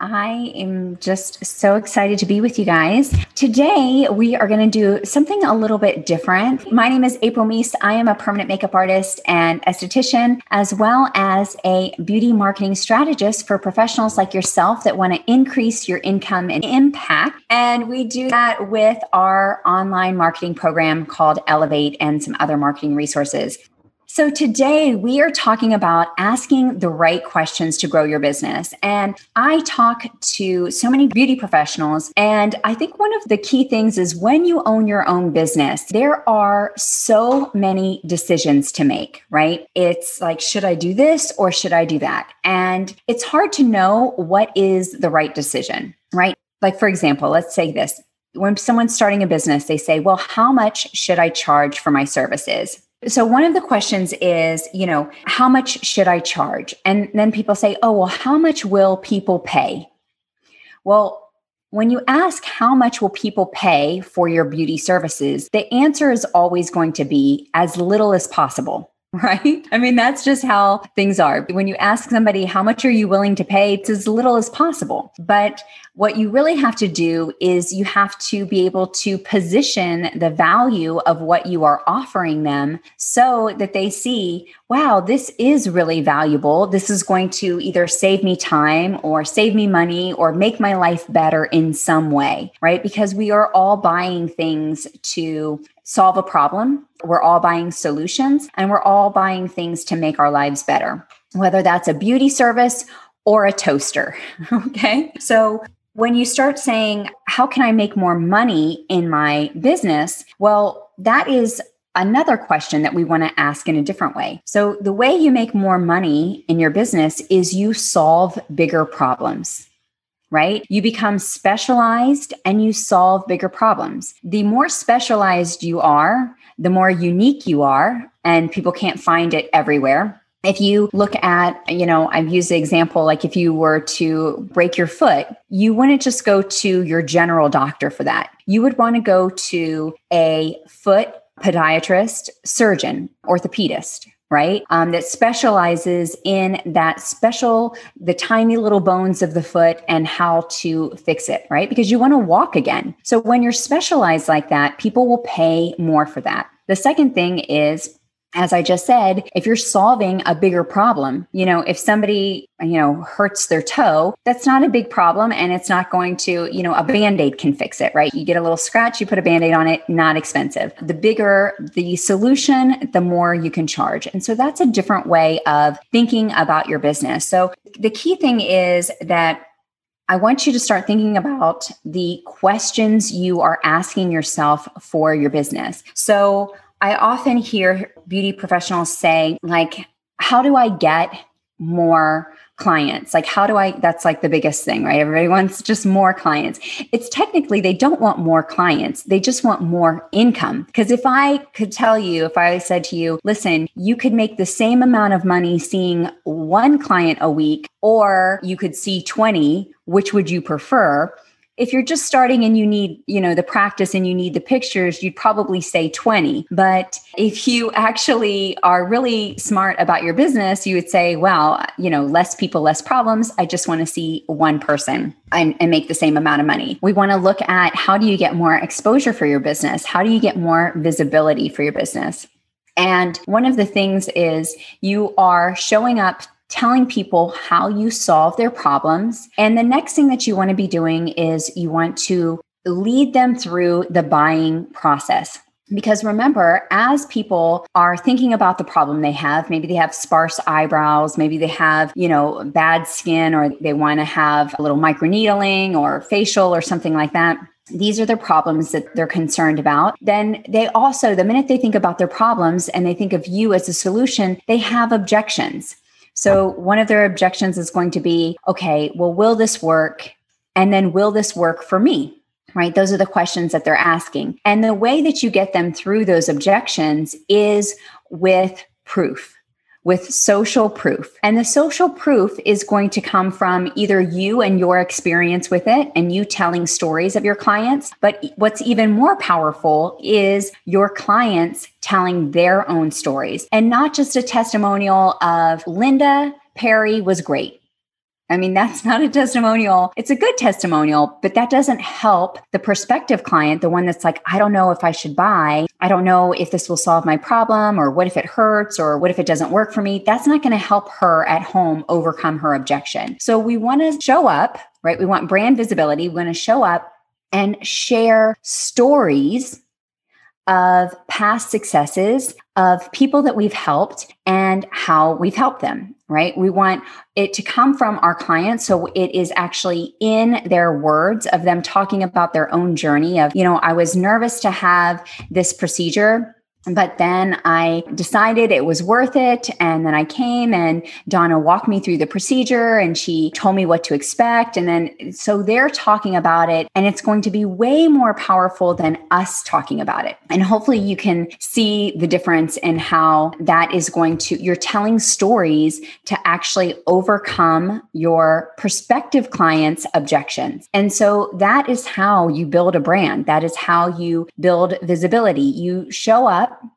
I am just so excited to be with you guys. Today, we are going to do something a little bit different. My name is April Meese. I am a permanent makeup artist and esthetician, as well as a beauty marketing strategist for professionals like yourself that want to increase your income and impact. And we do that with our online marketing program called Elevate and some other marketing resources. So, today we are talking about asking the right questions to grow your business. And I talk to so many beauty professionals. And I think one of the key things is when you own your own business, there are so many decisions to make, right? It's like, should I do this or should I do that? And it's hard to know what is the right decision, right? Like, for example, let's say this when someone's starting a business, they say, well, how much should I charge for my services? So one of the questions is, you know, how much should I charge? And then people say, oh, well, how much will people pay? Well, when you ask how much will people pay for your beauty services, the answer is always going to be as little as possible right? I mean, that's just how things are. When you ask somebody, how much are you willing to pay? It's as little as possible. But what you really have to do is you have to be able to position the value of what you are offering them so that they see, wow, this is really valuable. This is going to either save me time or save me money or make my life better in some way, right? Because we are all buying things to solve a problem. We're all buying solutions and we're all buying things to make our lives better, whether that's a beauty service or a toaster. okay. So when you start saying, How can I make more money in my business? Well, that is another question that we want to ask in a different way. So, the way you make more money in your business is you solve bigger problems right? You become specialized and you solve bigger problems. The more specialized you are, the more unique you are, and people can't find it everywhere. If you look at, you know, I've used the example like if you were to break your foot, you wouldn't just go to your general doctor for that. You would want to go to a foot podiatrist, surgeon, orthopedist, right? Um, that specializes in that special, the tiny little bones of the foot and how to fix it, right? Because you want to walk again. So when you're specialized like that, people will pay more for that. The second thing is as I just said, if you're solving a bigger problem, you know, if somebody, you know, hurts their toe, that's not a big problem and it's not going to, you know, a band-aid can fix it, right? You get a little scratch, you put a band-aid on it, not expensive. The bigger the solution, the more you can charge. And so that's a different way of thinking about your business. So the key thing is that I want you to start thinking about the questions you are asking yourself for your business. So I often hear beauty professionals say, like, how do I get more clients? Like, how do I? That's like the biggest thing, right? Everybody wants just more clients. It's technically, they don't want more clients, they just want more income. Because if I could tell you, if I said to you, listen, you could make the same amount of money seeing one client a week, or you could see 20, which would you prefer? If you're just starting and you need, you know, the practice and you need the pictures, you'd probably say 20. But if you actually are really smart about your business, you would say, well, you know, less people, less problems. I just want to see one person and, and make the same amount of money. We want to look at how do you get more exposure for your business? How do you get more visibility for your business? And one of the things is you are showing up telling people how you solve their problems. And the next thing that you want to be doing is you want to lead them through the buying process. Because remember, as people are thinking about the problem they have, maybe they have sparse eyebrows, maybe they have, you know, bad skin, or they want to have a little microneedling or facial or something like that these are the problems that they're concerned about, then they also, the minute they think about their problems and they think of you as a solution, they have objections. So, one of their objections is going to be okay, well, will this work? And then, will this work for me? right? Those are the questions that they're asking. And the way that you get them through those objections is with proof, with social proof. And the social proof is going to come from either you and your experience with it and you telling stories of your clients. But what's even more powerful is your clients telling their own stories and not just a testimonial of Linda Perry was great. I mean, that's not a testimonial. It's a good testimonial, but that doesn't help the prospective client, the one that's like, I don't know if I should buy. I don't know if this will solve my problem, or what if it hurts, or what if it doesn't work for me. That's not going to help her at home overcome her objection. So we want to show up, right? We want brand visibility. We want to show up and share stories of past successes of people that we've helped and how we've helped them, right? We want it to come from our clients. So it is actually in their words of them talking about their own journey of, you know, I was nervous to have this procedure but then I decided it was worth it. And then I came and Donna walked me through the procedure and she told me what to expect. And then so they're talking about it and it's going to be way more powerful than us talking about it. And hopefully you can see the difference in how that is going to, you're telling stories to actually overcome your prospective clients' objections. And so that is how you build a brand. That is how you build visibility. You show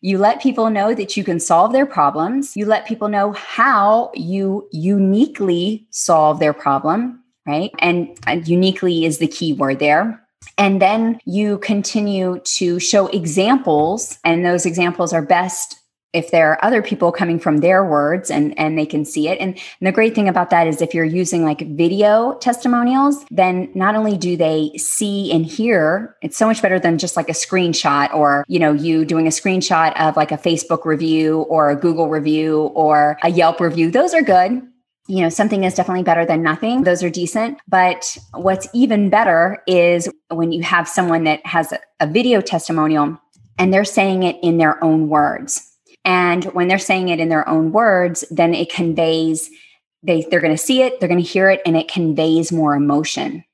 you let people know that you can solve their problems. You let people know how you uniquely solve their problem, right? And, and uniquely is the key word there. And then you continue to show examples, and those examples are best if there are other people coming from their words and and they can see it and, and, the great thing about that is if you're using like video testimonials then not only do they see and hear it's so much better than just like a screenshot or you know you doing a screenshot of like a facebook review or a google review or a yelp review those are good you know, something is definitely better than nothing. Those are decent. But what's even better is when you have someone that has a, a video testimonial and they're saying it in their own words and when they're saying it in their own words, then it conveys, they, they're going to see it, they're going to hear it, and it conveys more emotion.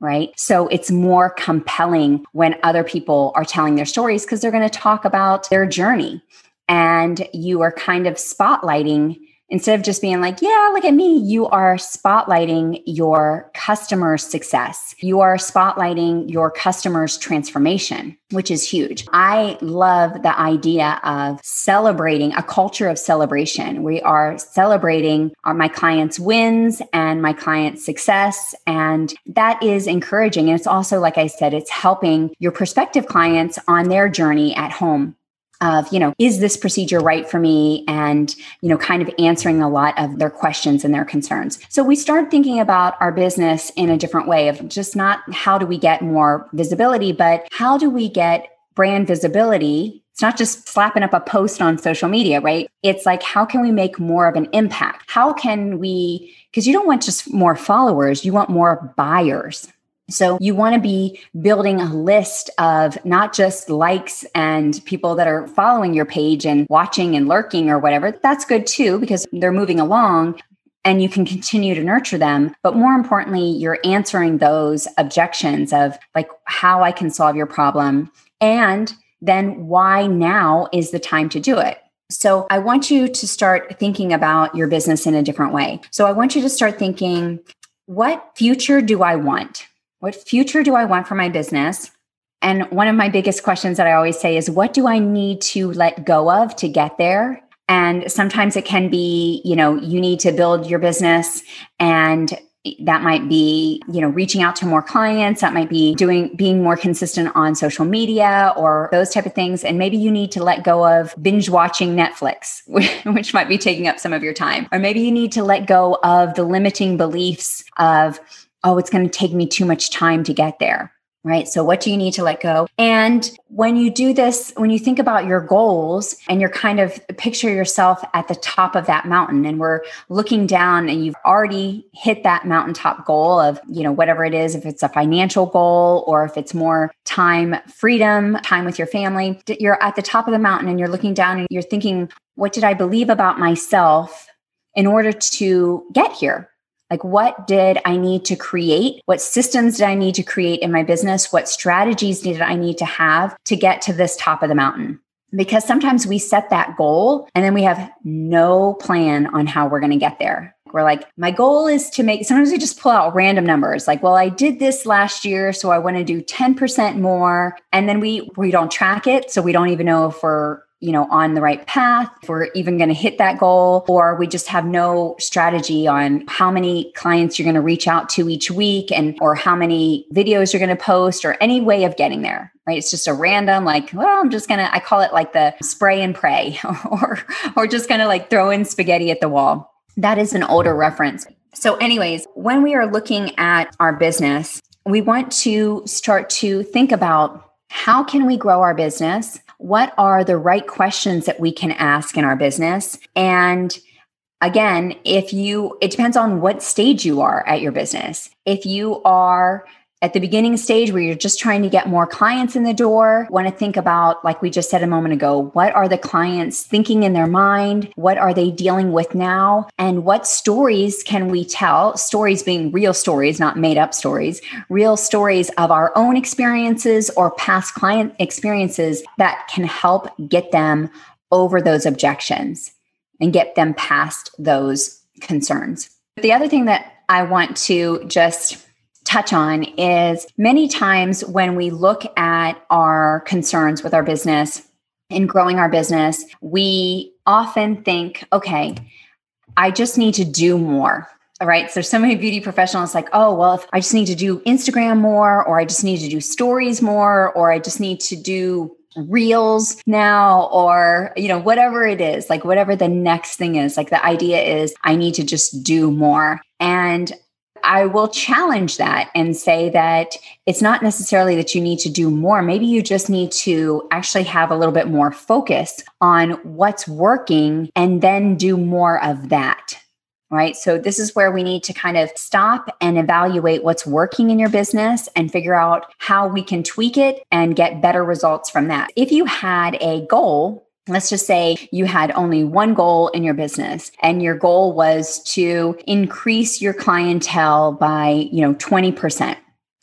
Right. So it's more compelling when other people are telling their stories because they're going to talk about their journey. And you are kind of spotlighting instead of just being like, yeah, look at me, you are spotlighting your customer's success. You are spotlighting your customer's transformation, which is huge. I love the idea of celebrating a culture of celebration. We are celebrating our, my clients' wins and my clients' success. And that is encouraging. And it's also, like I said, it's helping your prospective clients on their journey at home of you know is this procedure right for me? And you know kind of answering a lot of their questions and their concerns. So we start thinking about our business in a different way of just not how do we get more visibility but how do we get brand visibility? It's not just slapping up a post on social media right? It's like how can we make more of an impact? How can we because you don't want just more followers you want more buyers so you want to be building a list of not just likes and people that are following your page and watching and lurking or whatever. That's good too, because they're moving along and you can continue to nurture them. But more importantly, you're answering those objections of like how I can solve your problem and then why now is the time to do it. So I want you to start thinking about your business in a different way. So I want you to start thinking, what future do I want? What future do I want for my business? And one of my biggest questions that I always say is, what do I need to let go of to get there? And sometimes it can be, you know, you need to build your business and that might be you know reaching out to more clients that might be doing being more consistent on social media or those type of things and maybe you need to let go of binge watching netflix which might be taking up some of your time or maybe you need to let go of the limiting beliefs of oh, it's going to take me too much time to get there. right? So, what do you need to let go? And when you do this, when you think about your goals and you're kind of picture yourself at the top of that mountain and we're looking down and you've already hit that mountaintop goal of, you know, whatever it is, if it's a financial goal or if it's more time freedom, time with your family, you're at the top of the mountain and you're looking down and you're thinking, what did I believe about myself in order to get here? Like, what did I need to create? What systems did I need to create in my business? What strategies did I need to have to get to this top of the mountain? Because sometimes we set that goal and then we have no plan on how we're going to get there. We're like, my goal is to make, sometimes we just pull out random numbers like, well, I did this last year, so I want to do 10% more. And then we, we don't track it. So we don't even know if we're you know on the right path if we're even going to hit that goal or we just have no strategy on how many clients you're going to reach out to each week and or how many videos you're going to post or any way of getting there right? It's just a random like well i'm just going to i call it like the spray and pray or or just kind of like throw in spaghetti at the wall. That is an older reference. So anyways when we are looking at our business we want to start to think about how can we grow our business what are the right questions that we can ask in our business? And again, if you, it depends on what stage you are at your business. If you are at the beginning stage where you're just trying to get more clients in the door, want to think about, like we just said a moment ago, what are the clients thinking in their mind? What are they dealing with now? And what stories can we tell? Stories being real stories, not made up stories, real stories of our own experiences or past client experiences that can help get them over those objections and get them past those concerns. The other thing that I want to just touch on is many times when we look at our concerns with our business and growing our business, we often think, okay, I just need to do more. All right. So, so many beauty professionals like, oh, well, if I just need to do Instagram more, or I just need to do stories more, or I just need to do reels now or you know whatever it is like whatever the next thing is like the idea is i need to just do more and I will challenge that and say that it's not necessarily that you need to do more. Maybe you just need to actually have a little bit more focus on what's working and then do more of that. Right. So, this is where we need to kind of stop and evaluate what's working in your business and figure out how we can tweak it and get better results from that. If you had a goal Let's just say you had only one goal in your business and your goal was to increase your clientele by, you know, 20%.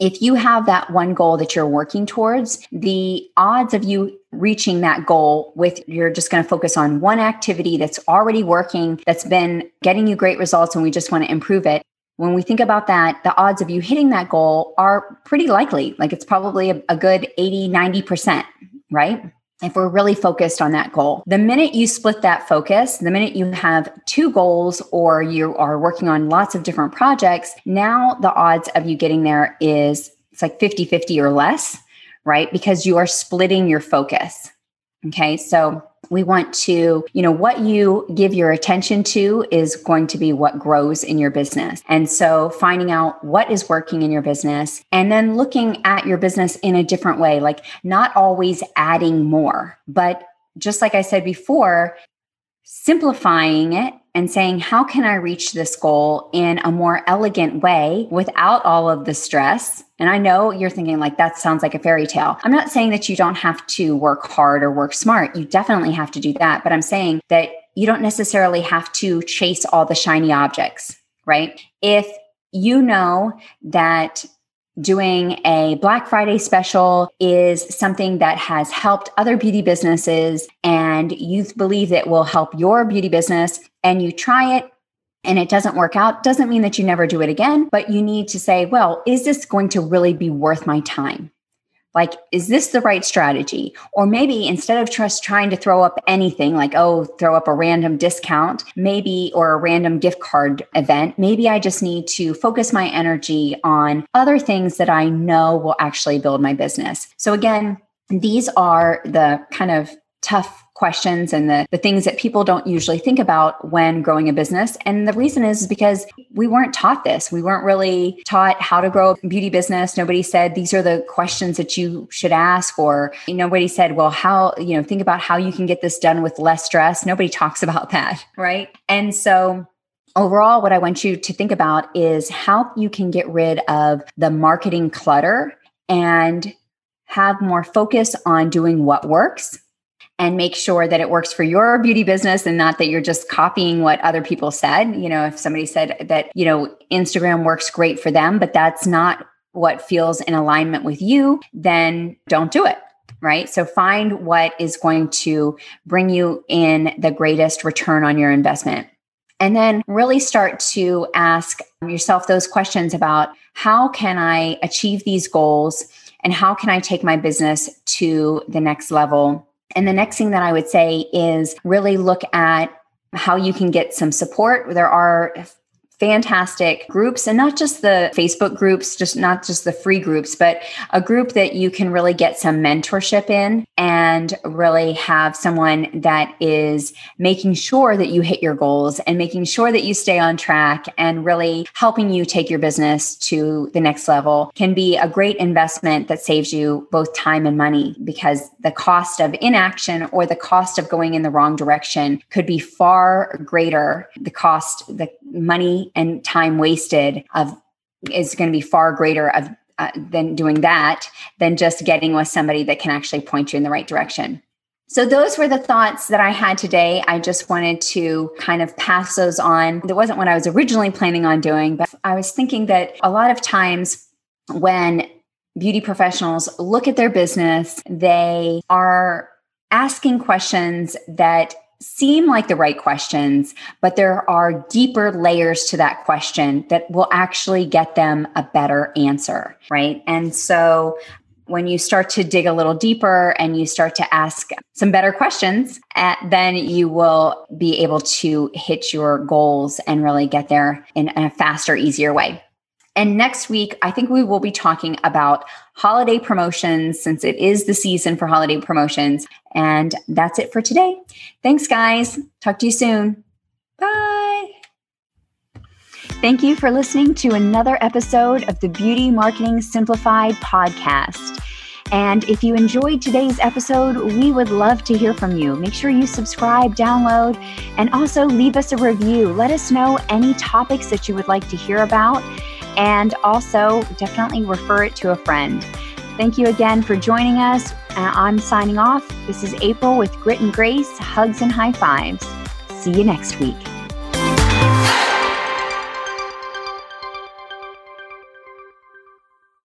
If you have that one goal that you're working towards, the odds of you reaching that goal with you're just going to focus on one activity that's already working, that's been getting you great results and we just want to improve it. When we think about that, the odds of you hitting that goal are pretty likely. Like it's probably a, a good 80, 90%, right? If we're really focused on that goal. The minute you split that focus, the minute you have two goals or you are working on lots of different projects, now the odds of you getting there is it's like 50 50 or less, right? Because you are splitting your focus. Okay. So we want to, you know, what you give your attention to is going to be what grows in your business. And so finding out what is working in your business and then looking at your business in a different way, like not always adding more, but just like I said before, simplifying it and saying, how can I reach this goal in a more elegant way without all of the stress? And I know you're thinking, like, that sounds like a fairy tale. I'm not saying that you don't have to work hard or work smart. You definitely have to do that. But I'm saying that you don't necessarily have to chase all the shiny objects, right? If you know that doing a Black Friday special is something that has helped other beauty businesses and you believe it will help your beauty business and you try it and it doesn't work out, doesn't mean that you never do it again, but you need to say, well, is this going to really be worth my time? Like, is this the right strategy? Or maybe instead of just trying to throw up anything like, oh, throw up a random discount, maybe, or a random gift card event, maybe I just need to focus my energy on other things that I know will actually build my business. So, again, these are the kind of tough questions and the, the things that people don't usually think about when growing a business. And the reason is because we weren't taught this. We weren't really taught how to grow a beauty business. Nobody said these are the questions that you should ask, or nobody said, well, how, you know, think about how you can get this done with less stress. Nobody talks about that. Right. And so overall, what I want you to think about is how you can get rid of the marketing clutter and have more focus on doing what works and make sure that it works for your beauty business and not that you're just copying what other people said. You know, if somebody said that, you know, Instagram works great for them, but that's not what feels in alignment with you, then don't do it. Right. So find what is going to bring you in the greatest return on your investment. And then really start to ask yourself those questions about how can I achieve these goals and how can I take my business to the next level? And the next thing that I would say is really look at how you can get some support. There are fantastic groups and not just the Facebook groups, just not just the free groups, but a group that you can really get some mentorship in and really have someone that is making sure that you hit your goals and making sure that you stay on track and really helping you take your business to the next level can be a great investment that saves you both time and money because the cost of inaction or the cost of going in the wrong direction could be far greater. The cost, the money and time wasted of is going to be far greater of uh, than doing that than just getting with somebody that can actually point you in the right direction. So, those were the thoughts that I had today. I just wanted to kind of pass those on. It wasn't what I was originally planning on doing, but I was thinking that a lot of times when beauty professionals look at their business, they are asking questions that seem like the right questions, but there are deeper layers to that question that will actually get them a better answer, right? And so when you start to dig a little deeper and you start to ask some better questions, eh, then you will be able to hit your goals and really get there in a faster, easier way. And next week, I think we will be talking about holiday promotions since it is the season for holiday promotions. And that's it for today. Thanks, guys. Talk to you soon. Bye. Thank you for listening to another episode of the Beauty Marketing Simplified podcast. And if you enjoyed today's episode, we would love to hear from you. Make sure you subscribe, download, and also leave us a review. Let us know any topics that you would like to hear about and also definitely refer it to a friend. Thank you again for joining us. Uh, I'm signing off. This is April with Grit and Grace, hugs and high fives. See you next week.